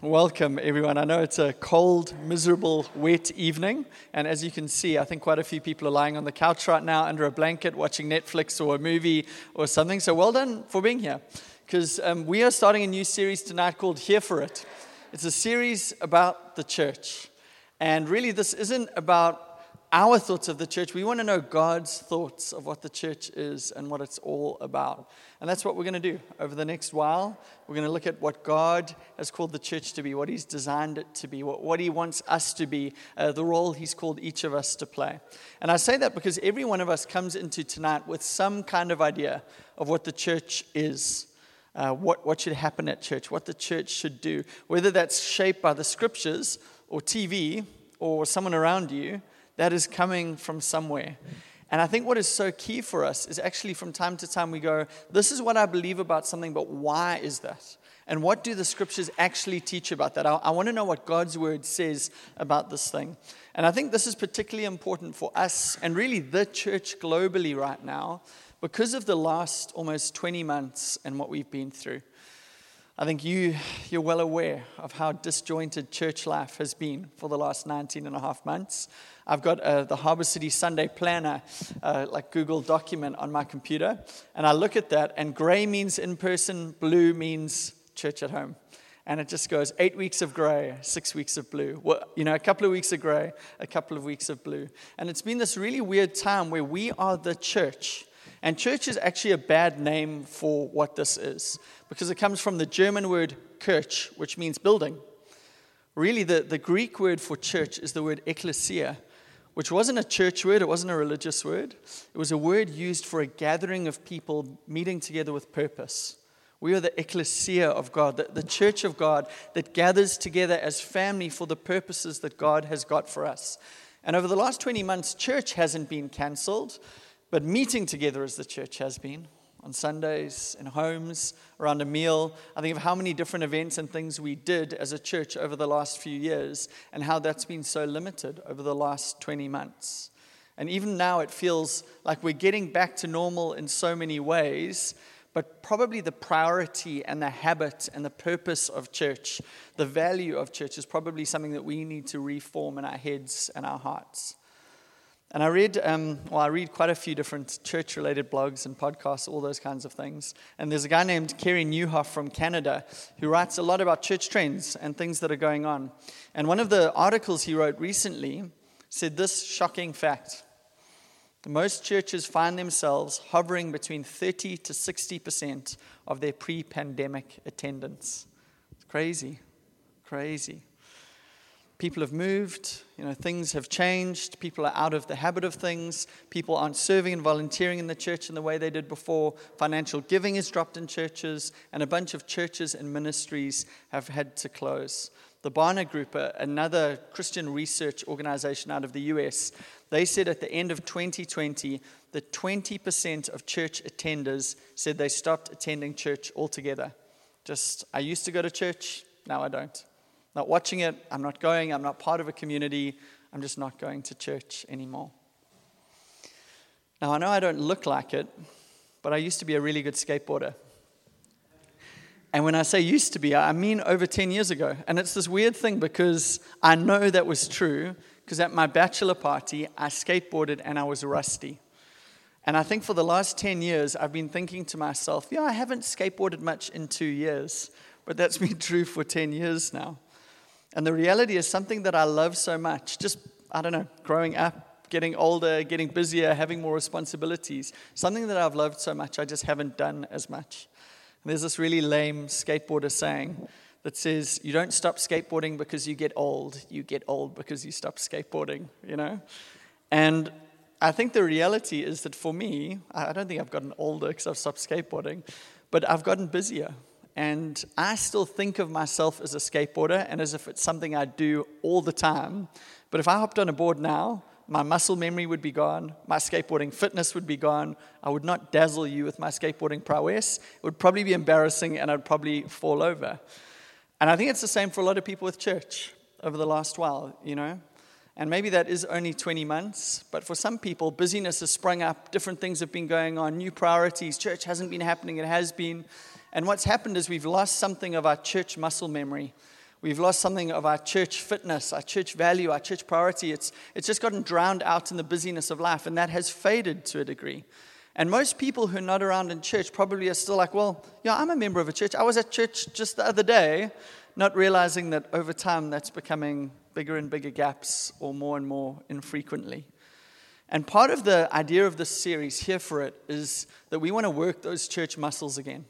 Welcome, everyone. I know it's a cold, miserable, wet evening. And as you can see, I think quite a few people are lying on the couch right now under a blanket watching Netflix or a movie or something. So well done for being here. Because um, we are starting a new series tonight called Here for It. It's a series about the church. And really, this isn't about our thoughts of the church. We want to know God's thoughts of what the church is and what it's all about. And that's what we're going to do over the next while. We're going to look at what God has called the church to be, what He's designed it to be, what, what He wants us to be, uh, the role He's called each of us to play. And I say that because every one of us comes into tonight with some kind of idea of what the church is. Uh, what, what should happen at church, what the church should do, whether that's shaped by the scriptures or TV or someone around you, that is coming from somewhere. And I think what is so key for us is actually from time to time we go, This is what I believe about something, but why is that? And what do the scriptures actually teach about that? I, I want to know what God's word says about this thing. And I think this is particularly important for us and really the church globally right now because of the last almost 20 months and what we've been through. I think you, you're well aware of how disjointed church life has been for the last 19 and a half months. I've got uh, the Harbour City Sunday Planner, uh, like Google document on my computer, and I look at that, and grey means in person, blue means church at home. And it just goes eight weeks of grey, six weeks of blue. Well, you know, a couple of weeks of grey, a couple of weeks of blue. And it's been this really weird time where we are the church and church is actually a bad name for what this is because it comes from the German word Kirch, which means building. Really, the, the Greek word for church is the word ecclesia, which wasn't a church word, it wasn't a religious word. It was a word used for a gathering of people meeting together with purpose. We are the ecclesia of God, the, the church of God that gathers together as family for the purposes that God has got for us. And over the last 20 months, church hasn't been canceled. But meeting together as the church has been on Sundays, in homes, around a meal. I think of how many different events and things we did as a church over the last few years and how that's been so limited over the last 20 months. And even now, it feels like we're getting back to normal in so many ways, but probably the priority and the habit and the purpose of church, the value of church, is probably something that we need to reform in our heads and our hearts. And I read, um, well, I read quite a few different church related blogs and podcasts, all those kinds of things. And there's a guy named Carey Nieuwhof from Canada who writes a lot about church trends and things that are going on. And one of the articles he wrote recently said this shocking fact most churches find themselves hovering between 30 to 60% of their pre pandemic attendance. It's crazy, crazy. People have moved, you know, things have changed, people are out of the habit of things, people aren't serving and volunteering in the church in the way they did before, financial giving is dropped in churches, and a bunch of churches and ministries have had to close. The Barna Group, another Christian research organization out of the US, they said at the end of 2020 that 20% of church attenders said they stopped attending church altogether. Just, I used to go to church, now I don't not watching it, I'm not going, I'm not part of a community, I'm just not going to church anymore. Now, I know I don't look like it, but I used to be a really good skateboarder. And when I say used to be, I mean over 10 years ago. And it's this weird thing because I know that was true because at my bachelor party, I skateboarded and I was rusty. And I think for the last 10 years, I've been thinking to myself, yeah, I haven't skateboarded much in two years, but that's been true for 10 years now. And the reality is something that I love so much, just, I don't know, growing up, getting older, getting busier, having more responsibilities, something that I've loved so much, I just haven't done as much. And there's this really lame skateboarder saying that says, You don't stop skateboarding because you get old, you get old because you stop skateboarding, you know? And I think the reality is that for me, I don't think I've gotten older because I've stopped skateboarding, but I've gotten busier. And I still think of myself as a skateboarder and as if it's something I do all the time. But if I hopped on a board now, my muscle memory would be gone, my skateboarding fitness would be gone. I would not dazzle you with my skateboarding prowess. It would probably be embarrassing and I'd probably fall over. And I think it's the same for a lot of people with church over the last while, you know. And maybe that is only 20 months, but for some people, busyness has sprung up, different things have been going on, new priorities. Church hasn't been happening, it has been. And what's happened is we've lost something of our church muscle memory. We've lost something of our church fitness, our church value, our church priority. It's, it's just gotten drowned out in the busyness of life, and that has faded to a degree. And most people who are not around in church probably are still like, well, yeah, I'm a member of a church. I was at church just the other day, not realizing that over time that's becoming bigger and bigger gaps or more and more infrequently. And part of the idea of this series, Here for It, is that we want to work those church muscles again.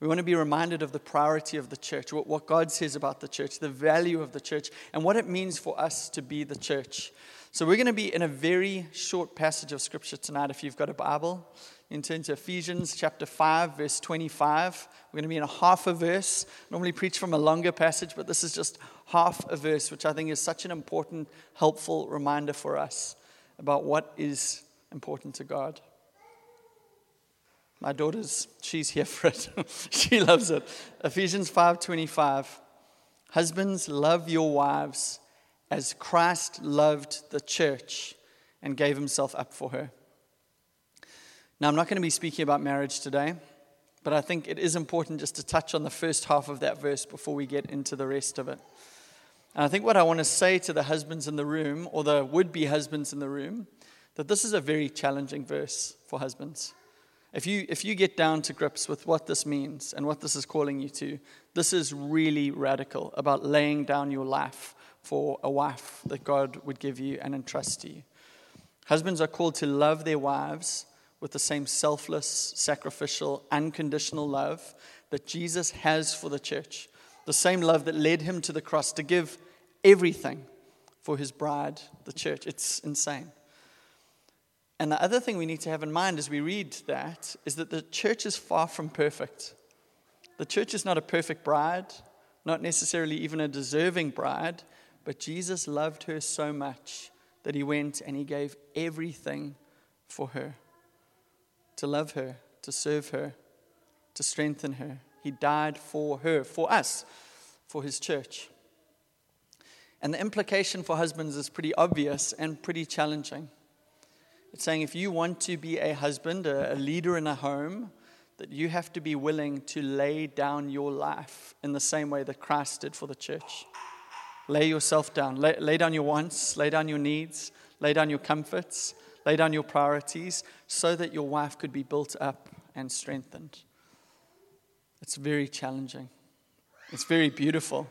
We want to be reminded of the priority of the church, what, God says about the church, the value of the church, and what it means for us to be the church. So, we're going to be in a very short passage of scripture tonight. If you've got a Bible, in turn to Ephesians chapter 5, verse 25. We're going to be in a half a verse. Normally preach from a longer passage, but this is just half a verse, which I think is such an important, helpful reminder for us about what is important to God. My daughter's, she's here for it. she loves it. Ephesians 5:25. Husbands, love your wives as Christ loved the church and gave himself up for her. Now, I'm not going to be speaking about marriage today, but I think it is important just to touch on the first half of that verse before we get into the rest of it. And I think what I want to say to the husbands in the room, or the would be husbands in the room, that this is a very challenging verse for husbands. If you, if you get down to grips with what this means and what this is calling you to, this is really radical about laying down your life for a wife that God would give you and entrust to you. Husbands are called to love their wives with the same selfless, sacrificial, unconditional love that Jesus has for the church. The same love that led him to the cross to give everything for his bride, the church. It's insane. And the other thing we need to have in mind as we read that is that the church is far from perfect. The church is not a perfect bride, not necessarily even a deserving bride, but Jesus loved her so much that he went and he gave everything for her to love her, to serve her, to strengthen her. He died for her, for us, for his church. And the implication for husbands is pretty obvious and pretty challenging. It's saying if you want to be a husband, a, leader in a home, that you have to be willing to lay down your life in the same way that Christ did for the church. Lay yourself down, lay, lay down your wants, lay down your needs, lay down your comforts, lay down your priorities so that your wife could be built up and strengthened. It's very challenging. It's very beautiful.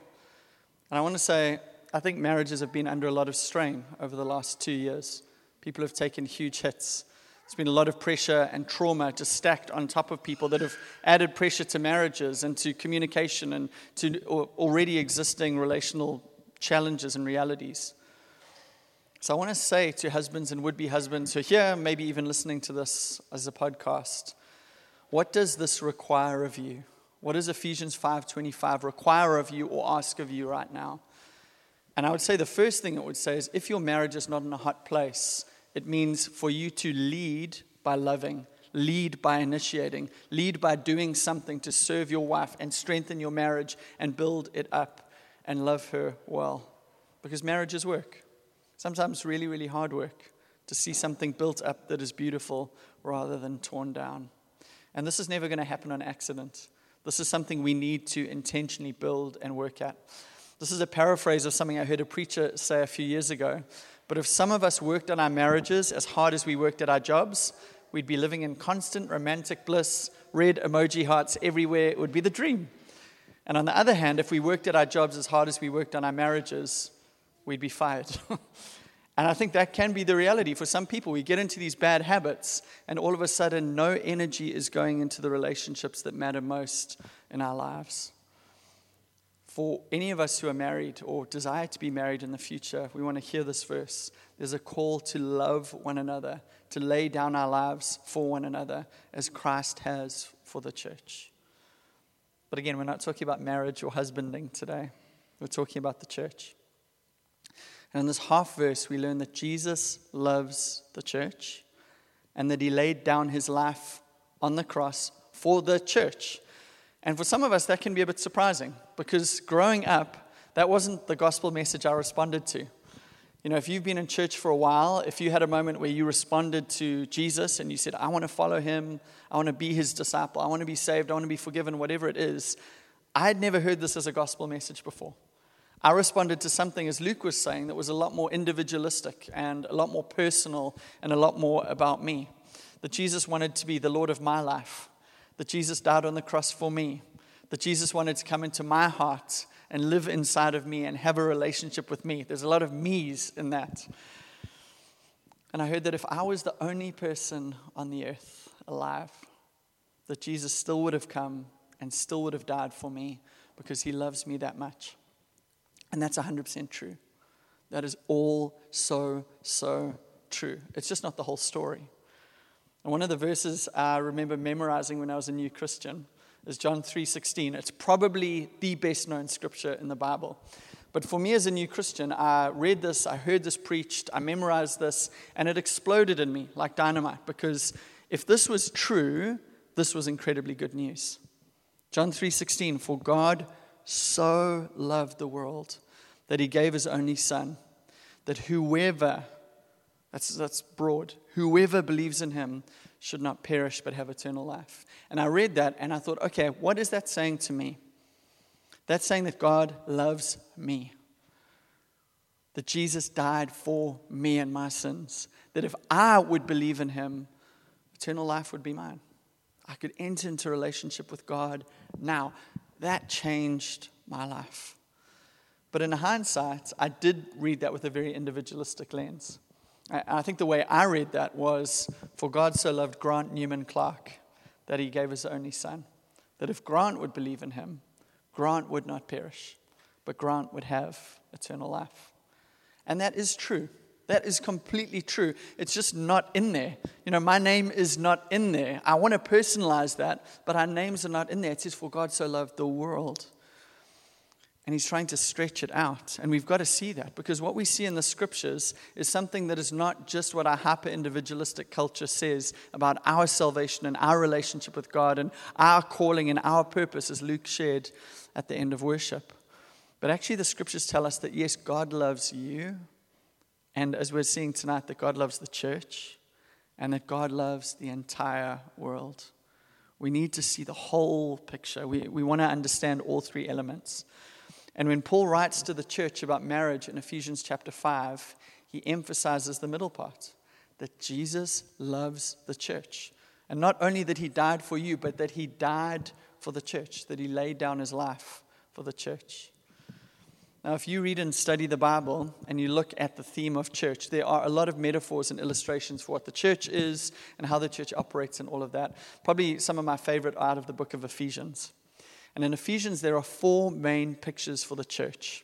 And I want to say, I think marriages have been under a lot of strain over the last two years. People have taken huge hits. There's been a lot of pressure and trauma just stacked on top of people that have added pressure to marriages and to communication and to already existing relational challenges and realities. So I want to say to husbands and would be husbands who are here, maybe even listening to this as a podcast, what does this require of you? What does Ephesians 5:25 require of you or ask of you right now? And I would say the first thing it would say is if your marriage is not in a hot place, it means for you to lead by loving, lead by initiating, lead by doing something to serve your wife and strengthen your marriage and build it up and love her well. Because marriage is work. Sometimes really, really hard work to see something built up that is beautiful rather than torn down. And this is never going to happen on accident. This is something we need to intentionally build and work at. This is a paraphrase of something I heard a preacher say a few years ago. But if some of us worked on our marriages as hard as we worked at our jobs, we'd be living in constant romantic bliss, red emoji hearts everywhere. It would be the dream. And on the other hand, if we worked at our jobs as hard as we worked on our marriages, we'd be fired. and I think that can be the reality for some people. We get into these bad habits, and all of a sudden, no energy is going into the relationships that matter most in our lives for any of us who are married or desire to be married in the future, we want to hear this verse. There's a call to love one another, to lay down our lives for one another as Christ has for the church. But again, we're not talking about marriage or husbanding today. We're talking about the church. And in this half verse, we learn that Jesus loves the church and that he laid down his life on the cross for the church. And for some of us, that can be a bit surprising because growing up, that wasn't the gospel message I responded to. You know, if you've been in church for a while, if you had a moment where you responded to Jesus and you said, I want to follow him, I want to be his disciple, I want to be saved, I want to be forgiven, whatever it is, I had never heard this as a gospel message before. I responded to something, as Luke was saying, that was a lot more individualistic and a lot more personal and a lot more about me. That Jesus wanted to be the Lord of my life, that Jesus died on the cross for me, that Jesus wanted to come into my heart and live inside of me and have a relationship with me. There's a lot of me's in that. And I heard that if I was the only person on the earth alive, that Jesus still would have come and still would have died for me because he loves me that much. And that's 100% true. That is all so, so true. It's just not the whole story. And one of the verses I remember memorizing when I was a new Christian is John 3:16. It's probably the best known scripture in the Bible. But for me as a new Christian, I read this, I heard this preached, I memorized this, and it exploded in me like dynamite because if this was true, this was incredibly good news. John 3:16 For God so loved the world that he gave his only son that whoever that's that's broad whoever believes in him should not perish but have eternal life. And I read that and I thought, okay, what is that saying to me? That's saying that God loves me. That Jesus died for me and my sins. That if I would believe in him, eternal life would be mine. I could enter into relationship with God now. That changed my life. But in hindsight, I did read that with a very individualistic lens. I think the way I read that was For God so loved Grant Newman Clark that he gave his only son, that if Grant would believe in him, Grant would not perish, but Grant would have eternal life. And that is true. That is completely true. It's just not in there. You know, my name is not in there. I want to personalize that, but our names are not in there. It says, For God so loved the world. And he's trying to stretch it out. And we've got to see that because what we see in the scriptures is something that is not just what our hyper individualistic culture says about our salvation and our relationship with God and our calling and our purpose, as Luke shared at the end of worship. But actually, the scriptures tell us that yes, God loves you and as we're seeing tonight, that God loves the church and that God loves the entire world. We need to see the whole picture. We, we want to understand all three elements. And when Paul writes to the church about marriage in Ephesians chapter 5, he emphasizes the middle part that Jesus loves the church. And not only that he died for you, but that he died for the church, that he laid down his life for the church. Now, if you read and study the Bible and you look at the theme of church, there are a lot of metaphors and illustrations for what the church is and how the church operates and all of that. Probably some of my favorite out of the book of Ephesians. And in Ephesians, there are four main pictures for the church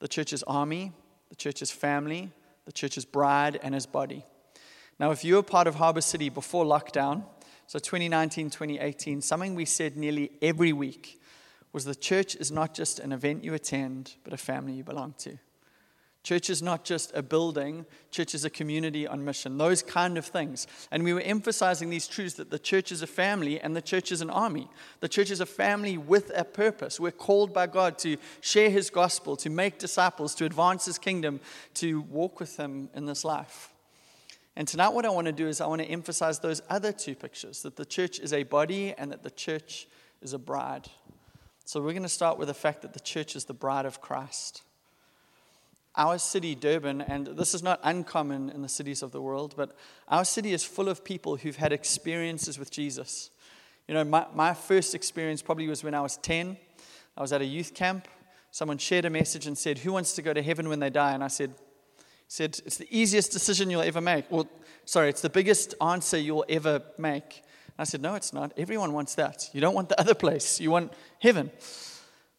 the church's army, the church's family, the church's bride, and his body. Now, if you were part of Harbour City before lockdown, so 2019, 2018, something we said nearly every week was the church is not just an event you attend, but a family you belong to. Church is not just a building, church is a community on mission, those kind of things. And we were emphasizing these truths that the church is a family and the church is an army. The church is a family with a purpose. We're called by God to share his gospel, to make disciples, to advance his kingdom, to walk with him in this life. And tonight, what I want to do is I want to emphasize those other two pictures that the church is a body and that the church is a bride. So we're going to start with the fact that the church is the bride of Christ. Our city, Durban, and this is not uncommon in the cities of the world, but our city is full of people who've had experiences with Jesus. You know, my, my first experience probably was when I was 10. I was at a youth camp. Someone shared a message and said, Who wants to go to heaven when they die? And I said, said It's the easiest decision you'll ever make. Well, sorry, it's the biggest answer you'll ever make. I said, No, it's not. Everyone wants that. You don't want the other place, you want heaven.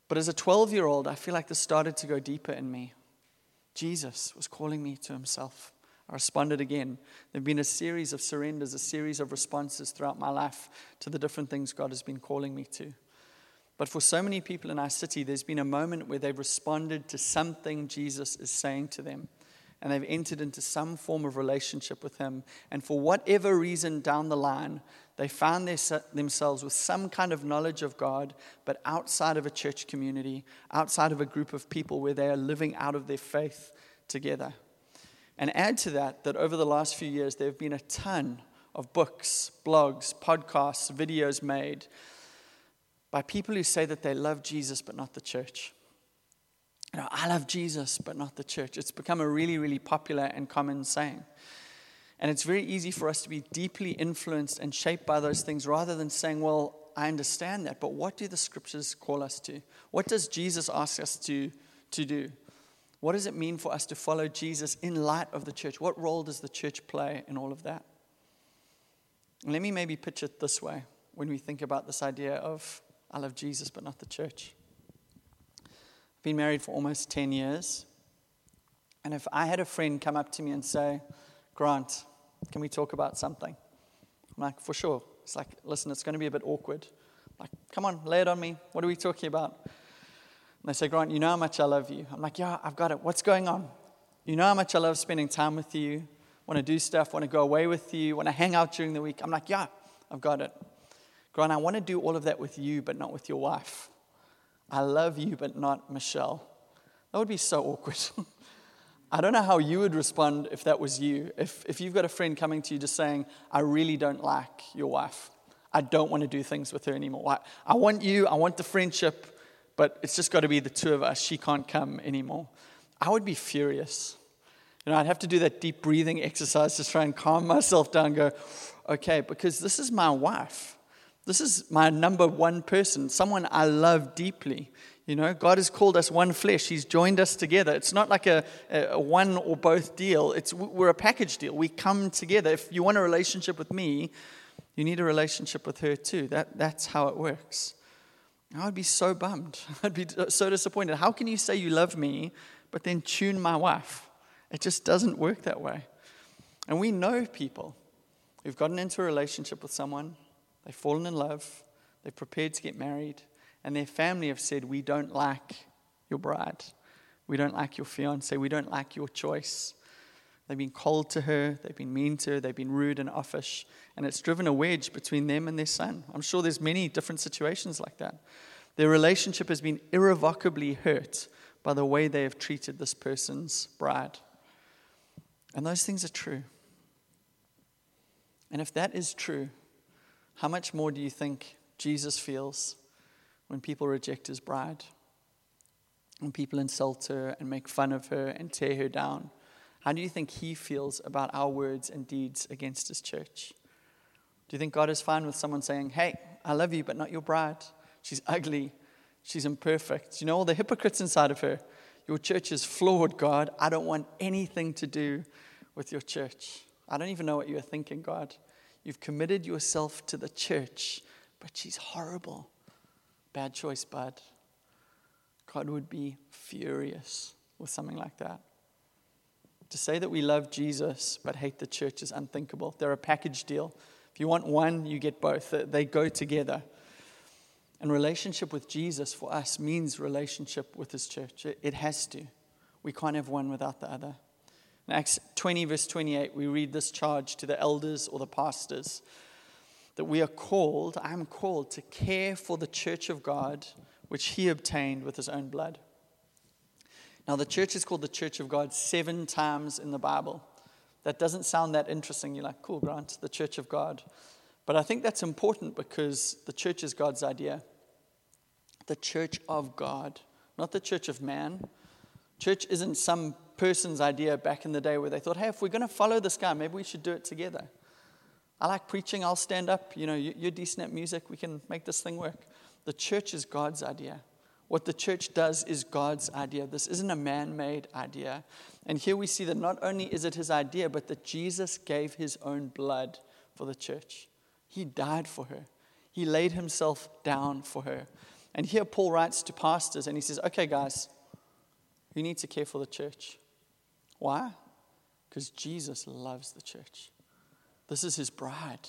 But as a 12 year old, I feel like this started to go deeper in me. Jesus was calling me to himself. I responded again. There have been a series of surrenders, a series of responses throughout my life to the different things God has been calling me to. But for so many people in our city, there's been a moment where they've responded to something Jesus is saying to them and they've entered into some form of relationship with Him. And for whatever reason down the line, they found their, themselves with some kind of knowledge of God, but outside of a church community, outside of a group of people where they are living out of their faith together. And add to that, that over the last few years, there have been a ton of books, blogs, podcasts, videos made by people who say that they love Jesus but not the church. You know, I love Jesus but not the church. It's become a really, really popular and common saying. And it's very easy for us to be deeply influenced and shaped by those things rather than saying, well, I understand that, but what do the scriptures call us to? What does Jesus ask us to, to do? What does it mean for us to follow Jesus in light of the church? What role does the church play in all of that? let me maybe pitch it this way when we think about this idea of I love Jesus but not the church. I've been married for almost 10 years. And if I had a friend come up to me and say, Grant, can we talk about something? I'm like, for sure. It's like, listen, it's going to be a bit awkward. I'm like, come on, lay it on me. What are we talking about? And they say, Grant, you know how much I love you. I'm like, yeah, I've got it. What's going on? You know how much I love spending time with you, want to do stuff, want to go away with you, want to hang out during the week. I'm like, yeah, I've got it. Grant, I want to do all of that with you, but not with your wife. I love you, but not Michelle. That would be so awkward. I don't know how you would respond if that was you. If, if you've got a friend coming to you just saying, I really don't like your wife. I don't want to do things with her anymore. I, I want you, I want the friendship, but it's just got to be the two of us. She can't come anymore. I would be furious. You know, I'd have to do that deep breathing exercise to try and calm myself down go, okay, because this is my wife. This is my number one person, someone I love deeply. You know, God has called us one flesh. He's joined us together. It's not like a, a, one or both deal. It's, we're a package deal. We come together. If you want a relationship with me, you need a relationship with her too. That, that's how it works. I would be so bummed. I'd be so disappointed. How can you say you love me, but then tune my wife? It just doesn't work that way. And we know people who've gotten into a relationship with someone, they've fallen in love, they've prepared to get married, and their family have said, We don't like your bride. We don't like your fiance. We don't like your choice. They've been cold to her, they've been mean to her, they've been rude and offish, and it's driven a wedge between them and their son. I'm sure there's many different situations like that. Their relationship has been irrevocably hurt by the way they have treated this person's bride. And those things are true. And if that is true, how much more do you think Jesus feels when people reject his bride? When people insult her and make fun of her and tear her down? How do you think he feels about our words and deeds against his church? Do you think God is fine with someone saying, Hey, I love you, but not your bride? She's ugly. She's imperfect. You know all the hypocrites inside of her. Your church is flawed, God. I don't want anything to do with your church. I don't even know what you're thinking, God. You've committed yourself to the church, but she's horrible. Bad choice, bud. God would be furious with something like that. To say that we love Jesus but hate the church is unthinkable. They're a package deal. If you want one, you get both. They go together. And relationship with Jesus for us means relationship with his church. It has to. We can't have one without the other. In Acts 20, verse 28, we read this charge to the elders or the pastors that we are called, I am called to care for the church of God, which he obtained with his own blood. Now, the church is called the church of God seven times in the Bible. That doesn't sound that interesting. You're like, cool, Grant, the church of God. But I think that's important because the church is God's idea. The church of God, not the church of man. Church isn't some person's idea back in the day where they thought, hey, if we're going to follow this guy, maybe we should do it together. I like preaching, I'll stand up. You know, you're decent at music, we can make this thing work. The church is God's idea. What the church does is God's idea. This isn't a man made idea. And here we see that not only is it his idea, but that Jesus gave his own blood for the church. He died for her, he laid himself down for her. And here Paul writes to pastors and he says, Okay, guys, you need to care for the church. Why? Because Jesus loves the church. This is his bride.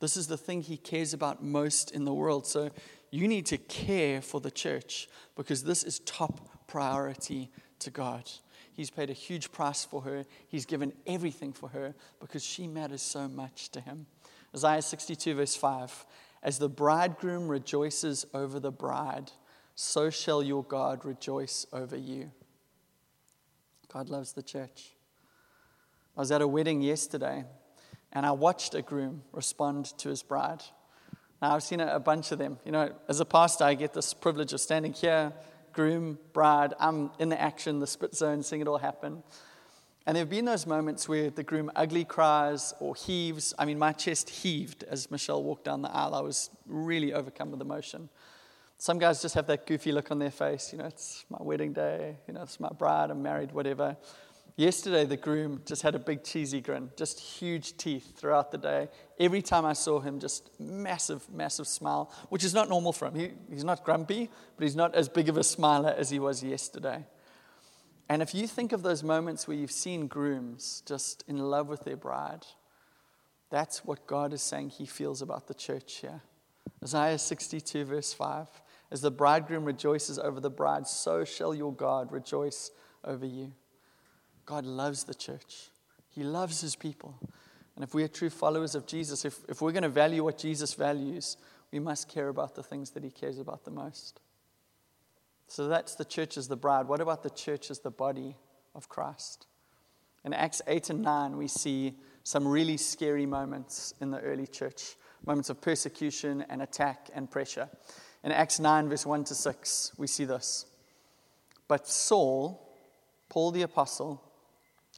This is the thing he cares about most in the world. So you need to care for the church because this is top priority to God. He's paid a huge price for her. He's given everything for her because she matters so much to him. Isaiah 62, verse 5 As the bridegroom rejoices over the bride, so shall your God rejoice over you. God loves the church. I was at a wedding yesterday and I watched a groom respond to his bride. Now, I've seen a, bunch of them. You know, as a pastor, I get this privilege of standing here, groom, bride. I'm in the action, the spit zone, seeing it all happen. And there have been those moments where the groom ugly cries or heaves. I mean, my chest heaved as Michelle walked down the aisle. I was really overcome with emotion. Some guys just have that goofy look on their face. You know, it's my wedding day. You know, it's my bride. I'm married, whatever. Yesterday, the groom just had a big cheesy grin, just huge teeth throughout the day. Every time I saw him, just massive, massive smile, which is not normal for him. He, he's not grumpy, but he's not as big of a smiler as he was yesterday. And if you think of those moments where you've seen grooms just in love with their bride, that's what God is saying he feels about the church here. Isaiah 62, verse 5 As the bridegroom rejoices over the bride, so shall your God rejoice over you. God loves the church, He loves His people. And if we are true followers of Jesus, if, if we're going to value what Jesus values, we must care about the things that He cares about the most. So that's the church as the bride. What about the church as the body of Christ? In Acts 8 and 9, we see some really scary moments in the early church moments of persecution and attack and pressure. In Acts 9, verse 1 to 6, we see this. But Saul, Paul the apostle,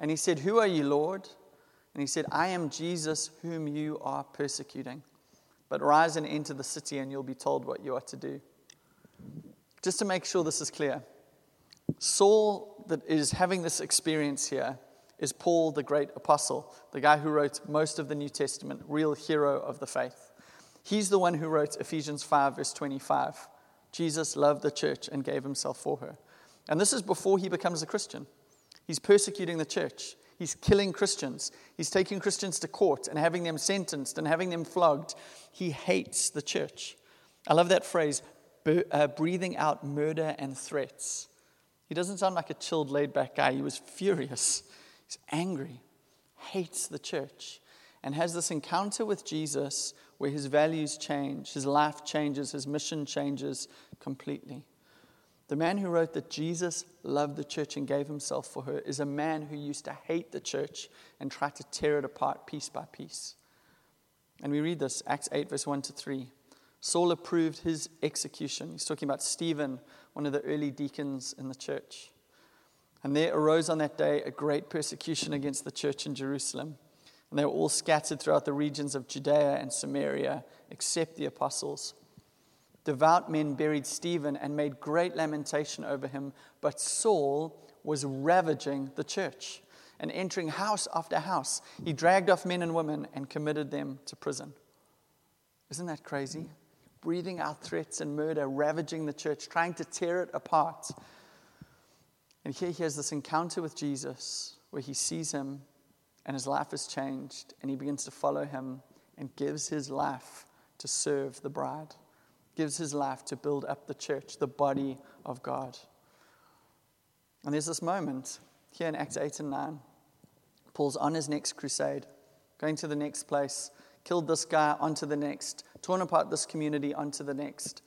And he said, Who are you, Lord? And he said, I am Jesus whom you are persecuting. But rise and enter the city, and you'll be told what you are to do. Just to make sure this is clear, Saul, that is having this experience here, is Paul, the great apostle, the guy who wrote most of the New Testament, real hero of the faith. He's the one who wrote Ephesians 5, verse 25. Jesus loved the church and gave himself for her. And this is before he becomes a Christian. He's persecuting the church. He's killing Christians. He's taking Christians to court and having them sentenced and having them flogged. He hates the church. I love that phrase, uh, breathing out murder and threats. He doesn't sound like a chilled, laid back guy. He was furious. He's angry, hates the church, and has this encounter with Jesus where his values change, his life changes, his mission changes completely. The man who wrote that Jesus loved the church and gave himself for her is a man who used to hate the church and try to tear it apart piece by piece. And we read this, Acts 8, verse 1 to 3. Saul approved his execution. He's talking about Stephen, one of the early deacons in the church. And there arose on that day a great persecution against the church in Jerusalem. And they were all scattered throughout the regions of Judea and Samaria, except the apostles. Devout men buried Stephen and made great lamentation over him, but Saul was ravaging the church and entering house after house. He dragged off men and women and committed them to prison. Isn't that crazy? Breathing out threats and murder, ravaging the church, trying to tear it apart. And here he has this encounter with Jesus where he sees him and his life is changed and he begins to follow him and gives his life to serve the bride gives his life to build up the church, the body of God. And there's this moment here in Acts 8 and 9. Paul's on his next crusade, going to the next place, killed this guy, onto the next, torn apart this community, onto the next.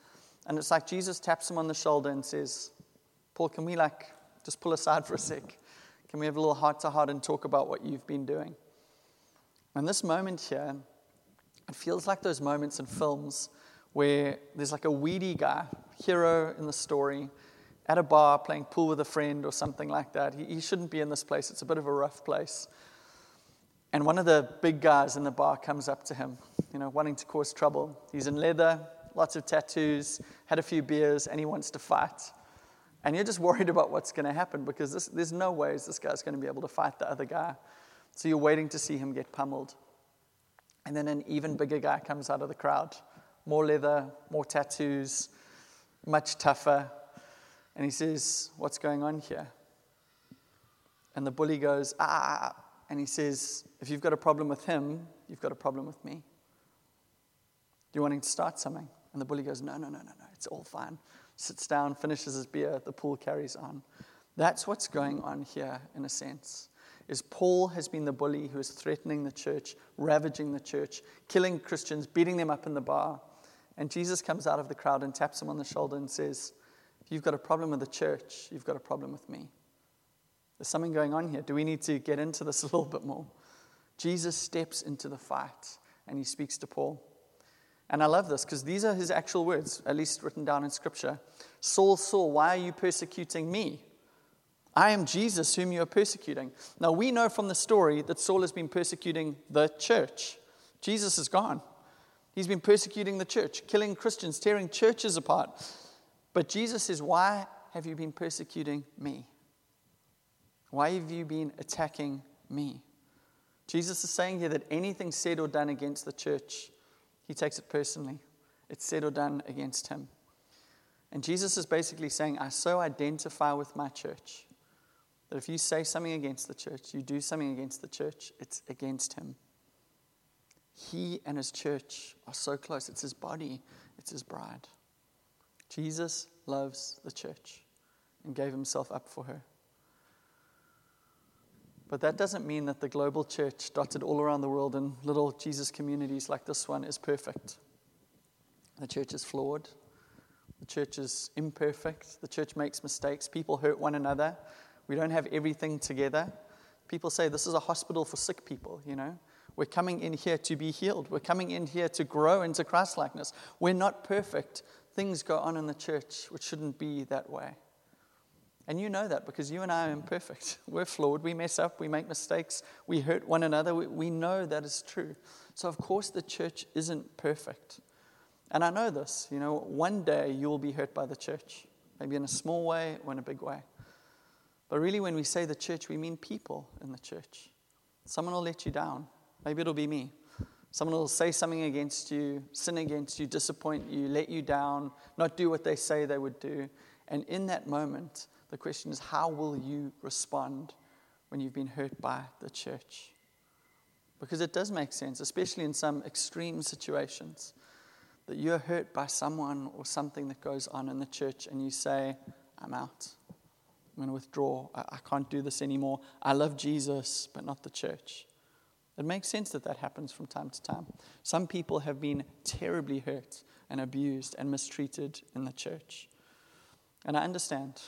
And it's like Jesus taps him on the shoulder and says, Paul, can we like just pull aside for a sec? Can we have a little heart to heart and talk about what you've been doing? And this moment here, it feels like those moments in films where there's like a weedy guy, hero in the story, at a bar playing pool with a friend or something like that. He, he shouldn't be in this place, it's a bit of a rough place. And one of the big guys in the bar comes up to him, you know, wanting to cause trouble. He's in leather, lots of tattoos, had a few beers, and he wants to fight. And you're just worried about what's going to happen because this, there's no ways this guy's going to be able to fight the other guy. So you're waiting to see him get pummeled. And then an even bigger guy comes out of the crowd more leather, more tattoos, much tougher. And he says, What's going on here? And the bully goes, Ah. And he says, If you've got a problem with him, you've got a problem with me. Do You wanting to start something? And the bully goes, No, no, no, no, no, it's all fine. Sits down, finishes his beer, the pool carries on. That's what's going on here, in a sense. Is Paul has been the bully who is threatening the church, ravaging the church, killing Christians, beating them up in the bar. And Jesus comes out of the crowd and taps him on the shoulder and says, If you've got a problem with the church, you've got a problem with me. There's something going on here. Do we need to get into this a little bit more? Jesus steps into the fight and he speaks to Paul. And I love this because these are his actual words, at least written down in scripture. Saul, Saul, why are you persecuting me? I am Jesus whom you are persecuting. Now we know from the story that Saul has been persecuting the church. Jesus is gone. He's been persecuting the church, killing Christians, tearing churches apart. But Jesus says, Why have you been persecuting me? Why have you been attacking me? Jesus is saying here that anything said or done against the church, he takes it personally. It's said or done against him. And Jesus is basically saying, I so identify with my church that if you say something against the church, you do something against the church, it's against him. He and his church are so close. It's his body, it's his bride. Jesus loves the church and gave himself up for her. But that doesn't mean that the global church, dotted all around the world in little Jesus communities like this one, is perfect. The church is flawed. The church is imperfect. The church makes mistakes. People hurt one another. We don't have everything together. People say this is a hospital for sick people, you know. We're coming in here to be healed. We're coming in here to grow into Christlikeness. We're not perfect. Things go on in the church which shouldn't be that way. And you know that because you and I are imperfect. We're flawed. We mess up. We make mistakes. We hurt one another. We, we know that is true. So, of course, the church isn't perfect. And I know this. You know, one day you will be hurt by the church, maybe in a small way or in a big way. But really, when we say the church, we mean people in the church. Someone will let you down. Maybe it'll be me. Someone will say something against you, sin against you, disappoint you, let you down, not do what they say they would do. And in that moment, the question is, how will you respond when you've been hurt by the church? Because it does make sense, especially in some extreme situations, that you're hurt by someone or something that goes on in the church and you say, I'm out. I'm going to withdraw. I, I can't do this anymore. I love Jesus, but not the church. It makes sense that that happens from time to time. Some people have been terribly hurt and abused and mistreated in the church. And I understand.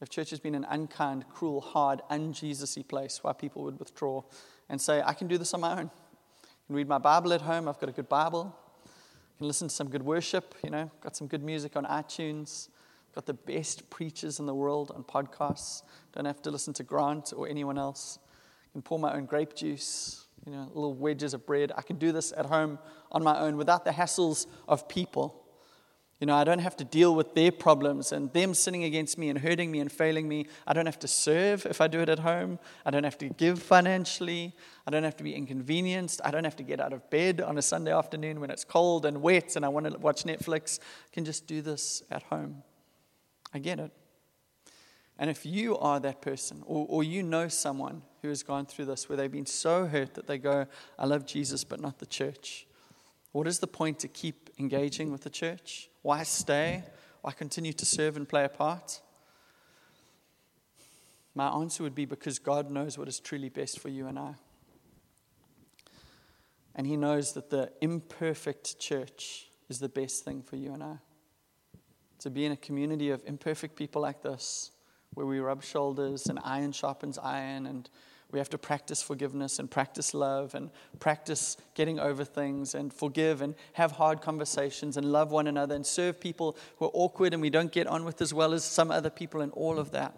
If church has been an unkind, cruel, hard, unJesusy place why people would withdraw and say, I can do this on my own. I can read my Bible at home. I've got a good Bible. I can listen to some good worship. You know, got some good music on iTunes. Got the best preachers in the world on podcasts. Don't have to listen to Grant or anyone else. Can pour my own grape juice. You know, little wedges of bread. I can do this at home on my own without the hassles of people. You know, I don't have to deal with their problems and them sinning against me and hurting me and failing me. I don't have to serve if I do it at home. I don't have to give financially. I don't have to be inconvenienced. I don't have to get out of bed on a Sunday afternoon when it's cold and wet and I want to watch Netflix. I can just do this at home. I get it. And if you are that person, or, or you know someone who has gone through this where they've been so hurt that they go, I love Jesus, but not the church, what is the point to keep engaging with the church? Why stay? Why continue to serve and play a part? My answer would be because God knows what is truly best for you and I. And He knows that the imperfect church is the best thing for you and I. To be in a community of imperfect people like this, where we rub shoulders and iron sharpens iron and we have to practice forgiveness and practice love and practice getting over things and forgive and have hard conversations and love one another and serve people who are awkward and we don't get on with as well as some other people and all of that.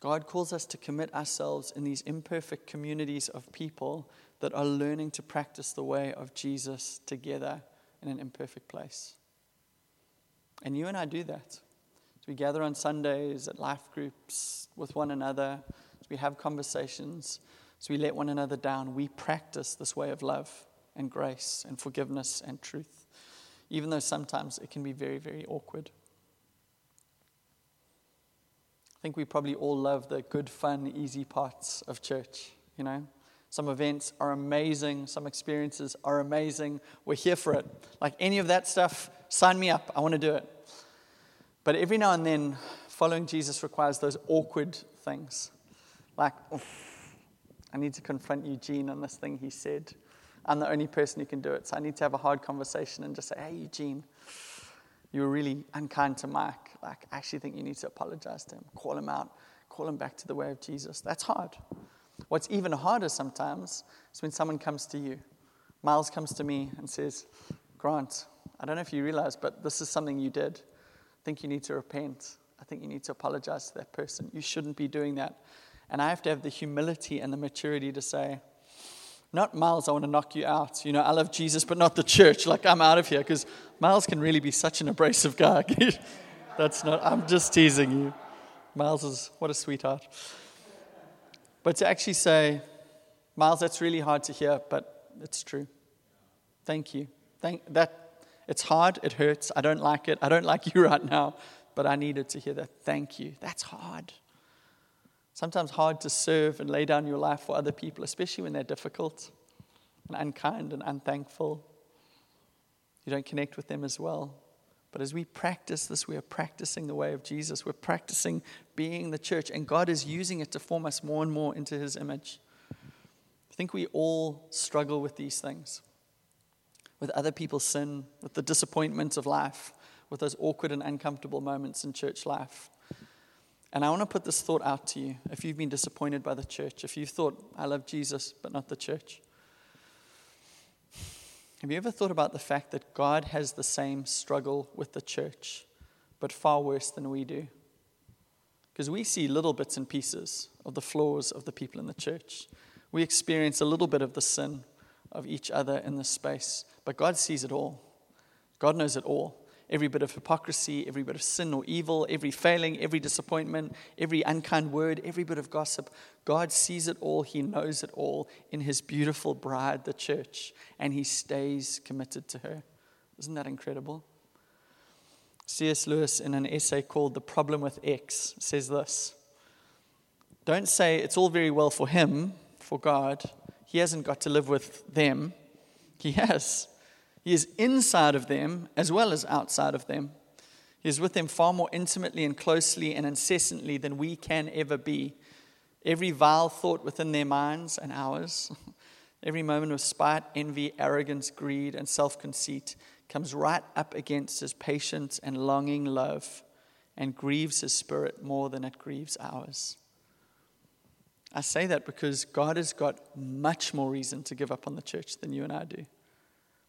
God calls us to commit ourselves in these imperfect communities of people that are learning to practice the way of Jesus together in an imperfect place. And you and I do that. we gather on Sundays at life groups with one another we have conversations, as we let one another down, we practice this way of love and grace and forgiveness and truth, even though sometimes it can be very, very awkward. I think we probably all love the good, fun, easy parts of church, you know? Some events are amazing. Some experiences are amazing. We're here for it. Like any of that stuff, sign me up. I want to do it. But every now and then, following Jesus requires those awkward things. Like, I need to confront Eugene on this thing he said. I'm the only person who can do it. So I need to have a hard conversation and just say, hey, Eugene, you were really unkind to Mike. Like, I actually think you need to apologize to him. Call him out. Call him back to the way of Jesus. That's hard. What's even harder sometimes is when someone comes to you. Miles comes to me and says, Grant, I don't know if you realize, but this is something you did. I think you need to repent. I think you need to apologize to that person. You shouldn't be doing that. And I have to have the humility and the maturity to say, not Miles, I want to knock you out. You know, I love Jesus, but not the church. Like, I'm out of here because Miles can really be such an abrasive guy. That's not, I'm just teasing you. Miles is, what a sweetheart. But to actually say, Miles, that's really hard to hear, but it's true. Thank you. Thank, that, it's hard, it hurts, I don't like it, I don't like you right now, but I needed to hear that. Thank you. That's hard. Sometimes hard to serve and lay down your life for other people, especially when they're difficult and unkind and unthankful. You don't connect with them as well. But as we practice this, we are practicing the way of Jesus. We're practicing being the church, and God is using it to form us more and more into His image. I think we all struggle with these things with other people's sin, with the disappointments of life, with those awkward and uncomfortable moments in church life. And I want to put this thought out to you. If you've been disappointed by the church, if you've thought, I love Jesus, but not the church, have you ever thought about the fact that God has the same struggle with the church, but far worse than we do? Because we see little bits and pieces of the flaws of the people in the church. We experience a little bit of the sin of each other in this space, but God sees it all. God knows it all every bit of hypocrisy, every bit of sin or evil, every failing, every disappointment, every unkind word, every bit of gossip. God sees it all, He knows it all in His beautiful bride, the church, and He stays committed to her. Isn't that incredible? C.S. Lewis, in an essay called The Problem with X, says this Don't say it's all very well for him, for God. He hasn't got to live with them. He has. He is inside of them as well as outside of them. He is with them far more intimately and closely and incessantly than we can ever be. Every vile thought within their minds and ours, every moment of spite, envy, arrogance, greed, and self conceit comes right up against his patient and longing love and grieves his spirit more than it grieves ours. I say that because God has got much more reason to give up on the church than you and I do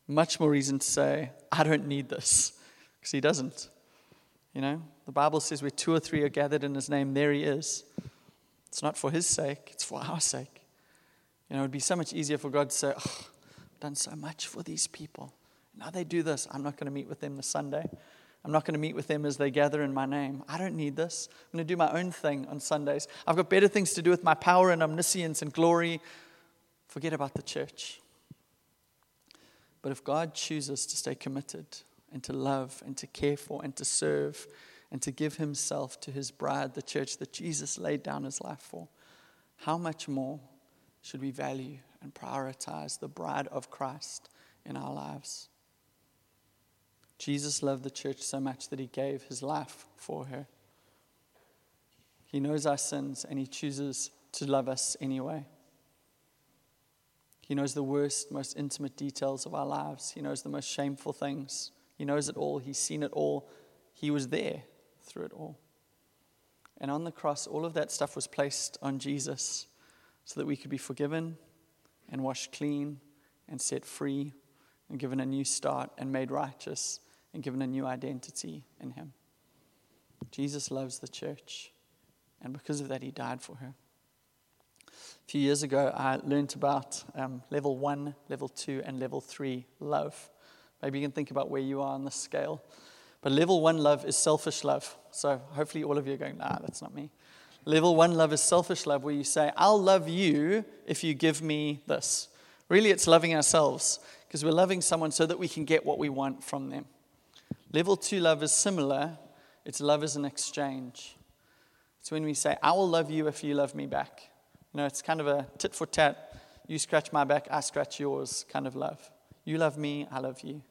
much more reason to say, I don't need this, because he doesn't. You know, the Bible says where two or three are gathered in his name, there he is. It's not for his sake, it's for our sake. You know, it would be so much easier for God to say, oh, I've done so much for these people. Now they do this. I'm not going to meet with them this Sunday. I'm not going to meet with them as they gather in my name. I don't need this. I'm going to do my own thing on Sundays. I've got better things to do with my power and omniscience and glory. Forget about the church. But if God chooses to stay committed and to love and to care for and to serve and to give himself to his bride, the church that Jesus laid down his life for, how much more should we value and prioritize the bride of Christ in our lives? Jesus loved the church so much that he gave his life for her. He knows our sins and he chooses to love us anyway. He knows the worst, most intimate details of our lives. He knows the most shameful things. He knows it all. He's seen it all. He was there through it all. And on the cross, all of that stuff was placed on Jesus so that we could be forgiven and washed clean and set free and given a new start and made righteous and given a new identity in Him. Jesus loves the church, and because of that, He died for her. A few years ago, I learned about um, level one, level two, and level three love. Maybe you can think about where you are on the scale. But level one love is selfish love. So hopefully, all of you are going, nah, that's not me. Level one love is selfish love, where you say, I'll love you if you give me this. Really, it's loving ourselves because we're loving someone so that we can get what we want from them. Level two love is similar, it's love as an exchange. It's when we say, I will love you if you love me back. Know, it's kind of a tit for tat you scratch my back, I scratch yours kind of love. You love me, I love you.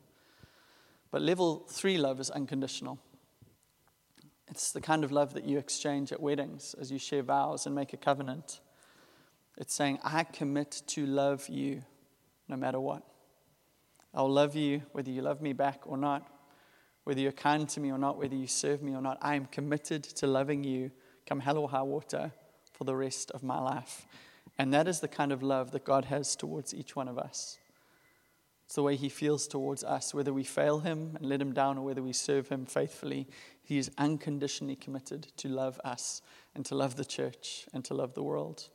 But level three love is unconditional. It's the kind of love that you exchange at weddings as you share vows and make a covenant. It's saying, I commit to love you no matter what. I'll love you whether you love me back or not, whether you're kind to me or not, whether you serve me or not. I am committed to loving you, come hell or high water, for the rest of my life. And that is the kind of love that God has towards each one of us. It's the way He feels towards us, whether we fail Him and let Him down or whether we serve Him faithfully. He is unconditionally committed to love us and to love the church and to love the world.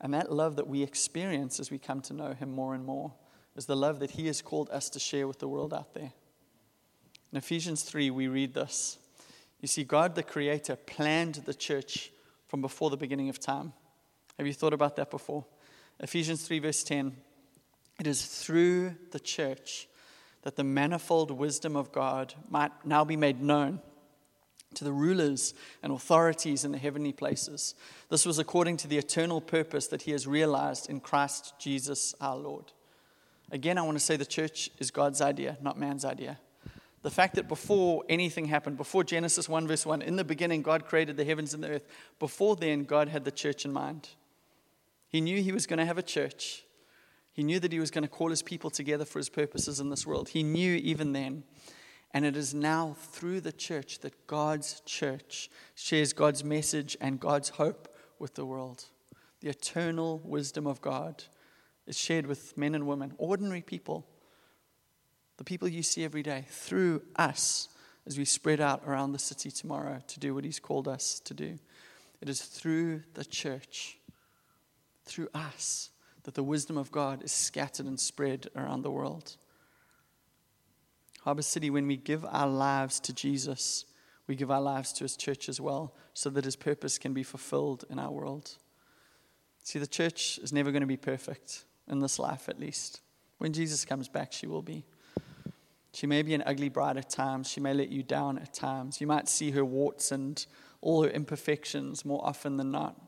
And that love that we experience as we come to know Him more and more is the love that He has called us to share with the world out there. In Ephesians 3, we read this. You see, God the Creator planned the church from before the beginning of time. Have you thought about that before? Ephesians 3, verse 10. It is through the church that the manifold wisdom of God might now be made known to the rulers and authorities in the heavenly places. This was according to the eternal purpose that He has realized in Christ Jesus our Lord. Again, I want to say the church is God's idea, not man's idea. The fact that before anything happened, before Genesis 1, verse 1, in the beginning, God created the heavens and the earth. Before then, God had the church in mind. He knew He was going to have a church. He knew that He was going to call His people together for His purposes in this world. He knew even then. And it is now through the church that God's church shares God's message and God's hope with the world. The eternal wisdom of God is shared with men and women, ordinary people the people you see every day, through us as we spread out around the city tomorrow to do what He's called us to do. It is through the church, through us, that the wisdom of God is scattered and spread around the world. Harbour City, when we give our lives to Jesus, we give our lives to His church as well, so that His purpose can be fulfilled in our world. See, the church is never going to be perfect, in this life at least. When Jesus comes back, she will be. She may be an ugly bride at times. She may let you down at times. You might see her warts and all her imperfections more often than not.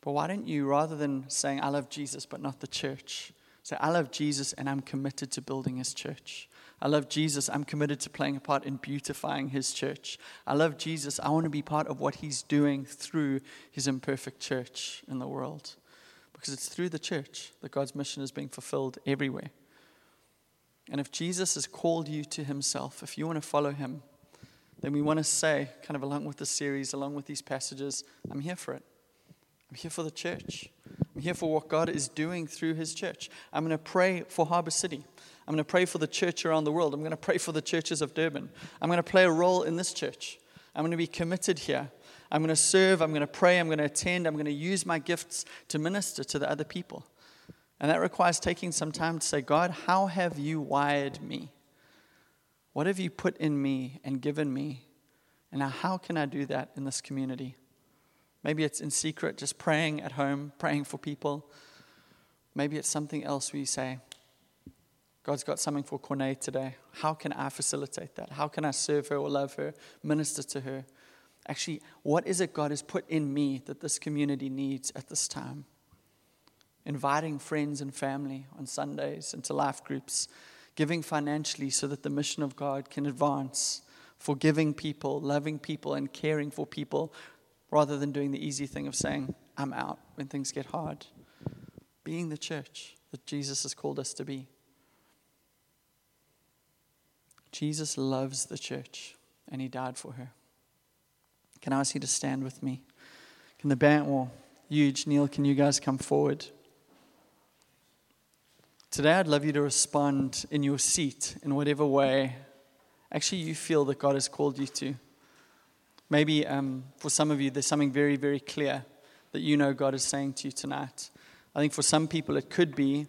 But why don't you, rather than saying, I love Jesus but not the church, say, I love Jesus and I'm committed to building his church. I love Jesus. I'm committed to playing a part in beautifying his church. I love Jesus. I want to be part of what he's doing through his imperfect church in the world. Because it's through the church that God's mission is being fulfilled everywhere. And if Jesus has called you to himself, if you want to follow him, then we want to say, kind of along with the series, along with these passages, I'm here for it. I'm here for the church. I'm here for what God is doing through his church. I'm going to pray for Harbour City. I'm going to pray for the church around the world. I'm going to pray for the churches of Durban. I'm going to play a role in this church. I'm going to be committed here. I'm going to serve. I'm going to pray. I'm going to attend. I'm going to use my gifts to minister to the other people. And that requires taking some time to say, God, how have you wired me? What have you put in me and given me? And now, how can I do that in this community? Maybe it's in secret, just praying at home, praying for people. Maybe it's something else where you say, God's got something for Cornette today. How can I facilitate that? How can I serve her or love her, minister to her? Actually, what is it God has put in me that this community needs at this time? Inviting friends and family on Sundays into life groups, giving financially so that the mission of God can advance, forgiving people, loving people, and caring for people rather than doing the easy thing of saying, I'm out when things get hard. Being the church that Jesus has called us to be. Jesus loves the church and he died for her. Can I ask you to stand with me? Can the band, well, huge, Neil, can you guys come forward? Today, I'd love you to respond in your seat in whatever way actually you feel that God has called you to. Maybe um, for some of you, there's something very, very clear that you know God is saying to you tonight. I think for some people, it could be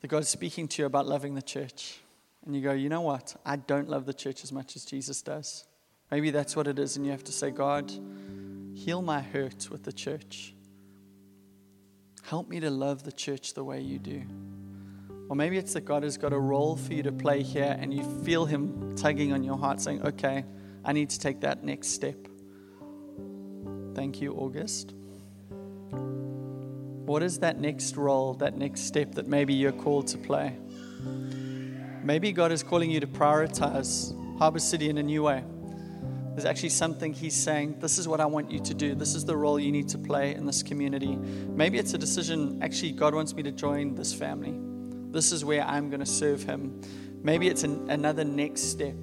that God is speaking to you about loving the church. And you go, you know what? I don't love the church as much as Jesus does. Maybe that's what it is. And you have to say, God, heal my hurt with the church. Help me to love the church the way you do. Or maybe it's that God has got a role for you to play here and you feel Him tugging on your heart, saying, Okay, I need to take that next step. Thank you, August. What is that next role, that next step that maybe you're called to play? Maybe God is calling you to prioritize Harbour City in a new way. There's actually something He's saying, This is what I want you to do. This is the role you need to play in this community. Maybe it's a decision, actually, God wants me to join this family. This is where I'm going to serve Him. Maybe it's an, another next step.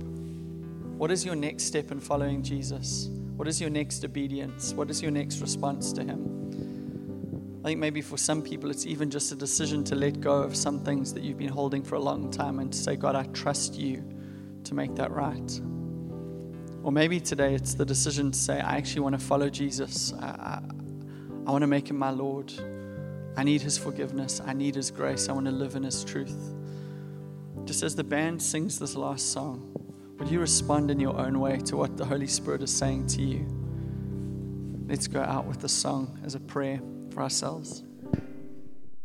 What is your next step in following Jesus? What is your next obedience? What is your next response to Him? I think maybe for some people, it's even just a decision to let go of some things that you've been holding for a long time and to say, God, I trust you to make that right. Or maybe today it's the decision to say, I actually want to follow Jesus. I, I, I want to make him my Lord. I need his forgiveness. I need his grace. I want to live in his truth. Just as the band sings this last song, would you respond in your own way to what the Holy Spirit is saying to you? Let's go out with the song as a prayer for ourselves.